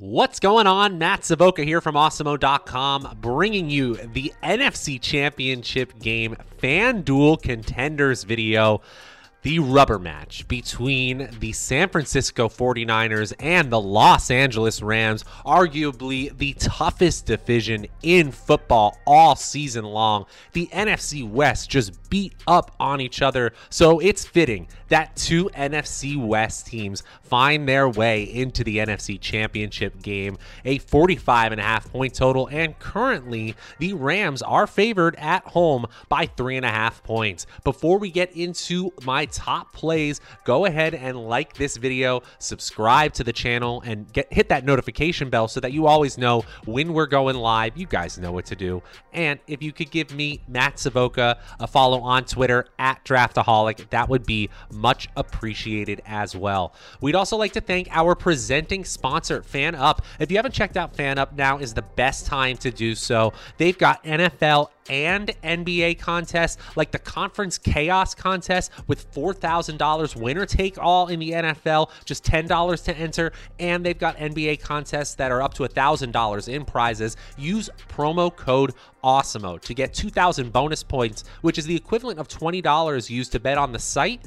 What's going on? Matt Savoca here from Awesemo.com, bringing you the NFC Championship game FanDuel Contenders video the rubber match between the San Francisco 49ers and the Los Angeles Rams, arguably the toughest division in football all season long. The NFC West just beat up on each other, so it's fitting that two NFC West teams find their way into the NFC Championship game, a 45 and a half point total, and currently the Rams are favored at home by three and a half points. Before we get into my top plays, go ahead and like this video, subscribe to the channel, and get hit that notification bell so that you always know when we're going live. You guys know what to do. And if you could give me Matt Savoca a follow on Twitter at Draftaholic, that would be much appreciated as well. We'd also like to thank our presenting sponsor, FanUp. If you haven't checked out FanUp, now is the best time to do so. They've got NFL and NBA contests like the Conference Chaos contest with $4,000 winner take all in the NFL, just $10 to enter. And they've got NBA contests that are up to $1,000 in prizes. Use promo code AWESEMO to get 2,000 bonus points, which is the equivalent of $20 used to bet on the site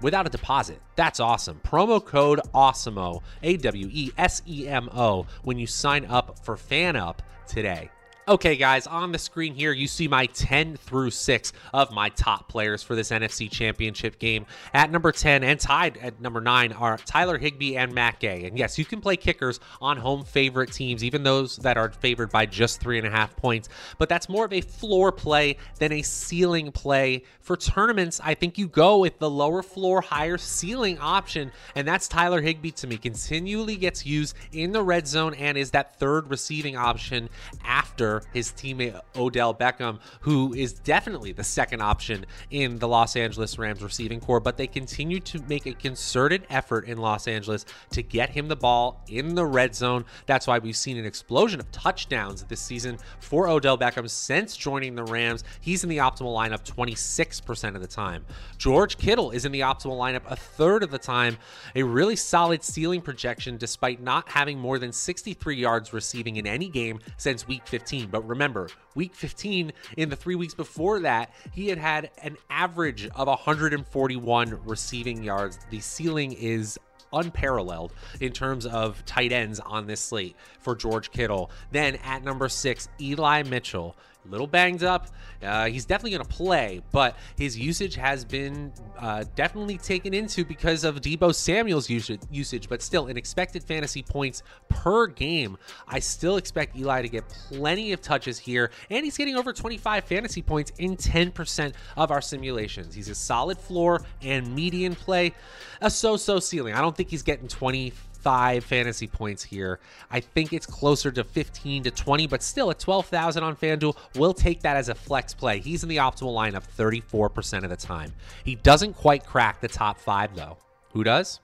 without a deposit. That's awesome. Promo code AWESEMO, A W E S E M O, when you sign up for FanUp today. Okay, guys, on the screen here, you see my 10 through 6 of my top players for this NFC Championship game. At number 10 and tied at number 9 are Tyler Higbee and Matt Gay. And yes, you can play kickers on home favorite teams, even those that are favored by just 3.5 points. But that's more of a floor play than a ceiling play. For tournaments, I think you go with the lower floor, higher ceiling option. And that's Tyler Higbee to me. Continually gets used in the red zone and is that third receiving option after his teammate Odell Beckham, who is definitely the second option in the Los Angeles Rams receiving corps. But they continue to make a concerted effort in Los Angeles to get him the ball in the red zone. That's why we've seen an explosion of touchdowns this season for Odell Beckham since joining the Rams. He's in the optimal lineup 26% of the time. George Kittle is in the optimal lineup a third of the time. A really solid ceiling projection despite not having more than 63 yards receiving in any game since week 15. But remember, week 15, in the three weeks before that, he had had an average of 141 receiving yards. The ceiling is unparalleled in terms of tight ends on this slate for George Kittle. Then at number six, Eli Mitchell little banged up. Uh, he's definitely going to play, but his usage has been uh, definitely taken into because of Deebo Samuel's usage, but still, in expected fantasy points per game, I still expect Eli to get plenty of touches here, and he's getting over 25 fantasy points in 10% of our simulations. He's a solid floor and median play, a so so ceiling. I don't think he's getting 20 five fantasy points here. I think it's closer to 15 to 20, but still at 12,000 on FanDuel, we'll take that as a flex play. He's in the optimal lineup 34% of the time. He doesn't quite crack the top five, though. Who does?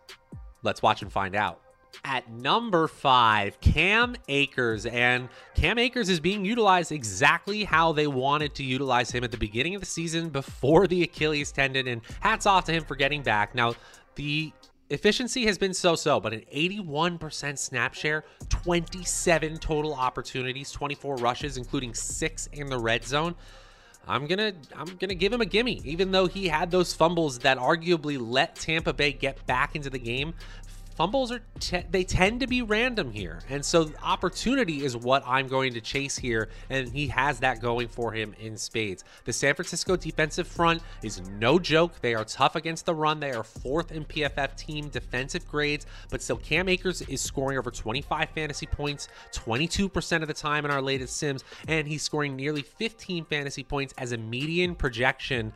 Let's watch and find out. At number five, Cam Akers. And Cam Akers is being utilized exactly how they wanted to utilize him at the beginning of the season before the Achilles tendon. And hats off to him for getting back. Now, the efficiency has been so-so, but an 81% snap share, 27 total opportunities, 24 rushes, including six in the red zone. I'm gonna I'm gonna give him a gimme, even though he had those fumbles that arguably let Tampa Bay get back into the game fumbles are te- they tend to be random here. And so opportunity is what i'm going to chase here and he has that going for him in spades. The san francisco defensive front is no joke. They are tough against the run. They are fourth in pff team defensive grades but still cam akers is scoring over 25 fantasy points 22% of the time in our latest sims and he's scoring nearly 15 fantasy points as a median projection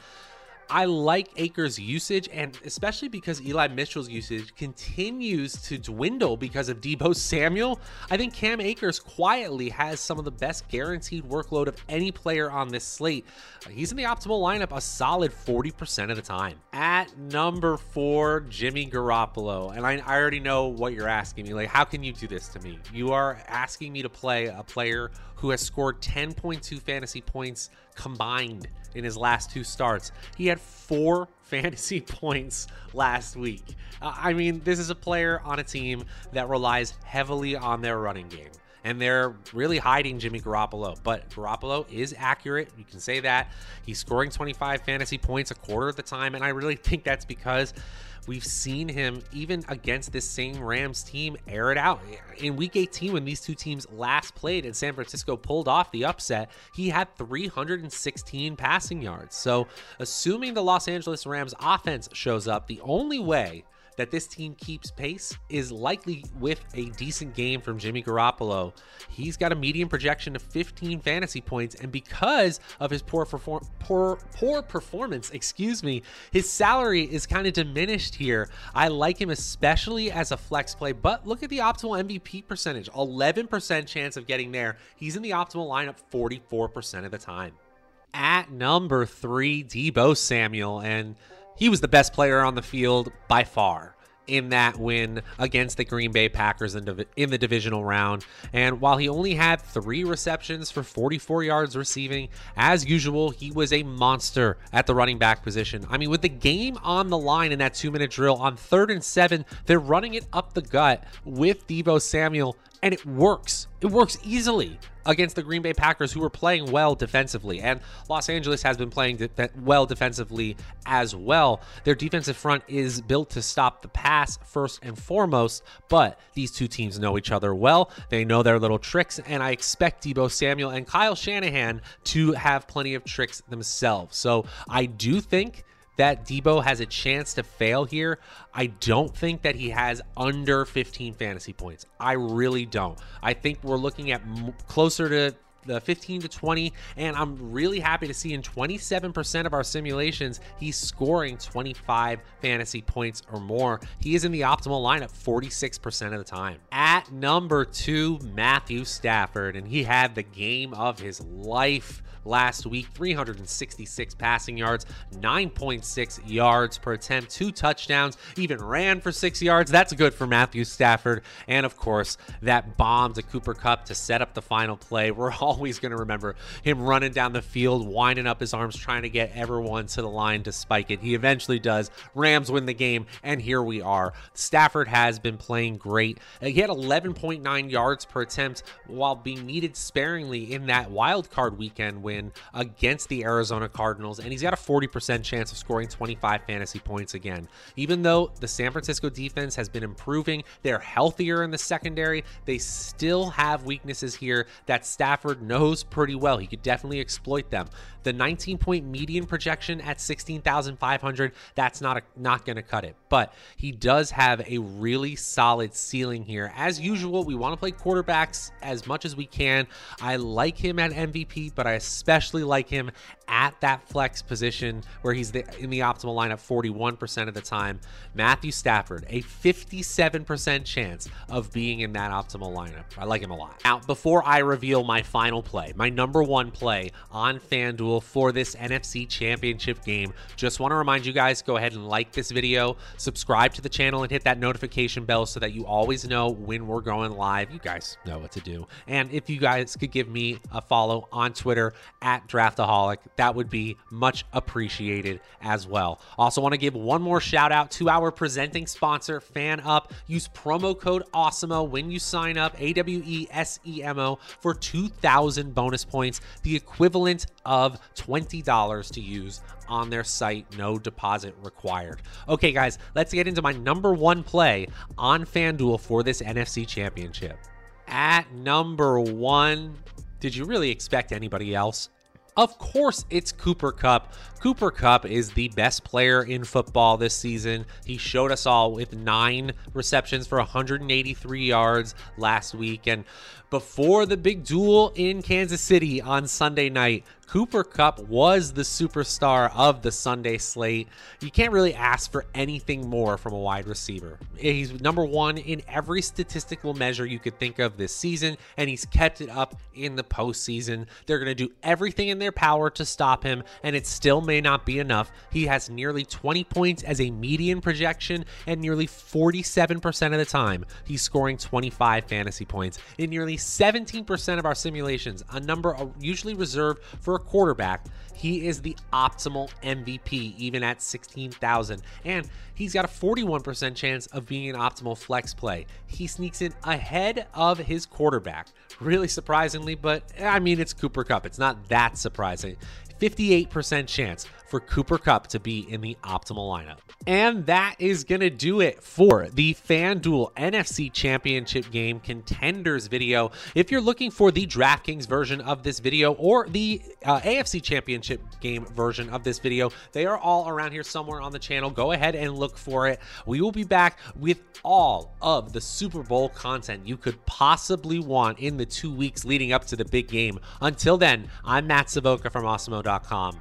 I like Akers' usage, and especially because Eli Mitchell's usage continues to dwindle because of Deebo Samuel. I think Cam Akers quietly has some of the best guaranteed workload of any player on this slate. He's in the optimal lineup a solid 40% of the time. At number four, Jimmy Garoppolo. And I, I already know what you're asking me. Like, how can you do this to me? You are asking me to play a player who has scored 10.2 fantasy points combined in his last two starts. He had four fantasy points last week. Uh, I mean, this is a player on a team that relies heavily on their running game and they're really hiding Jimmy Garoppolo. But Garoppolo is accurate. You can say that. He's scoring 25 fantasy points a quarter of the time, and I really think that's because we've seen him even against this same Rams team air it out. In week 18, when these two teams last played and San Francisco pulled off the upset, he had 316 passing yards. So, assuming the Los Angeles Rams offense shows up, the only way that this team keeps pace is likely with a decent game from Jimmy Garoppolo. He's got a median projection of 15 fantasy points, and because of his poor perform- poor poor performance, excuse me, his salary is kind of diminished here. I like him especially as a flex play, but look at the optimal MVP percentage, 11% chance of getting there. He's in the optimal lineup 44% of the time. At number three, Deebo Samuel, and he was the best player on the field by far in that win against the Green Bay Packers in, div- in, the divisional round. And while he only had three receptions for 44 yards receiving, as usual, he was a monster at the running back position. I mean, with the game on the line in that two minute drill on third and seven, they're running it up the gut with Deebo Samuel and it works. It works easily against the Green Bay Packers, who were playing well defensively. And Los Angeles has been playing de- well defensively as well. Their defensive front is built to stop the pass first and foremost, but these two teams know each other well. They know their little tricks, and I expect Deebo Samuel and Kyle Shanahan to have plenty of tricks themselves. So I do think that Deebo has a chance to fail here. I don't think that he has under 15 fantasy points. I really don't. I think we're looking at closer to the 15 to 20 and i'm really happy to see in 27% of our simulations he's scoring 25 fantasy points or more he is in the optimal lineup 46% of the time at number two matthew stafford and he had the game of his life last week 366 passing yards, 9.6 yards per attempt, two touchdowns, even ran for six yards. That's good for Matthew Stafford. And of course, that bomb to Cooper Kupp to set up the final play. We're always going to remember him running down the field, winding up his arms, trying to get everyone to the line to spike it. He eventually does. Rams win the game, and here we are. Stafford has been playing great. He had 11.9 yards per attempt while being needed sparingly in that wild card weekend win against the Arizona Cardinals, and he's got a 40% chance of scoring 25 fantasy points again. Even though the San Francisco defense has been improving, they're healthier in the secondary, they still have weaknesses here that Stafford knows pretty well. He could definitely exploit them. The 19 point median projection at 16,500, that's not a, not going to cut it. But he does have a really solid ceiling here. As usual, we want to play quarterbacks as much as we can. I like him at MVP, but I especially like him at that flex position where he's the, in the optimal lineup 41% of the time. Matthew Stafford, a 57% chance of being in that optimal lineup. I like him a lot. Now, before I reveal my final play, my number one play on FanDuel for this NFC Championship game, just want to remind you guys go ahead and like this video, subscribe to the channel, and hit that notification bell so that you always know when we're going live. You guys know what to do. And if you guys could give me a follow on Twitter at Draftaholic, that would be much appreciated as well. Also, want to give one more shout out to our presenting sponsor, FanUp. Use promo code AWESEMO when you sign up, A W E S E M O, for 2,000 bonus points, the equivalent of $20 to use on their site, no deposit required. Okay, guys, let's get into my number one play on FanDuel for this NFC Championship. At number one, did you really expect anybody else? Of course, it's Cooper Kupp. Cooper Kupp is the best player in football this season. He showed us all with nine receptions for 183 yards last week. And before the big duel in Kansas City on Sunday night, Cooper Kupp was the superstar of the Sunday slate. You can't really ask for anything more from a wide receiver. He's number one in every statistical measure you could think of this season, and he's kept it up in the postseason. They're going to do everything in their power to stop him, and it's still may not be enough. He has nearly 20 points as a median projection, and nearly 47% of the time, he's scoring 25 fantasy points in nearly 17% of our simulations, a number usually reserved for a quarterback, he is the optimal MVP, even at 16,000. And he's got a 41% chance of being an optimal flex play. He sneaks in ahead of his quarterback. Really surprisingly, but I mean, it's Cooper Kupp. It's not that surprising. 58% chance for Cooper Kupp to be in the optimal lineup. And that is going to do it for the FanDuel NFC Championship Game Contenders video. If you're looking for the DraftKings version of this video or the uh, AFC Championship Game version of this video, they are all around here somewhere on the channel. Go ahead and look for it. We will be back with all of the Super Bowl content you could possibly want in the two weeks leading up to the big game. Until then, I'm Matt Savoca from Awesemo.com.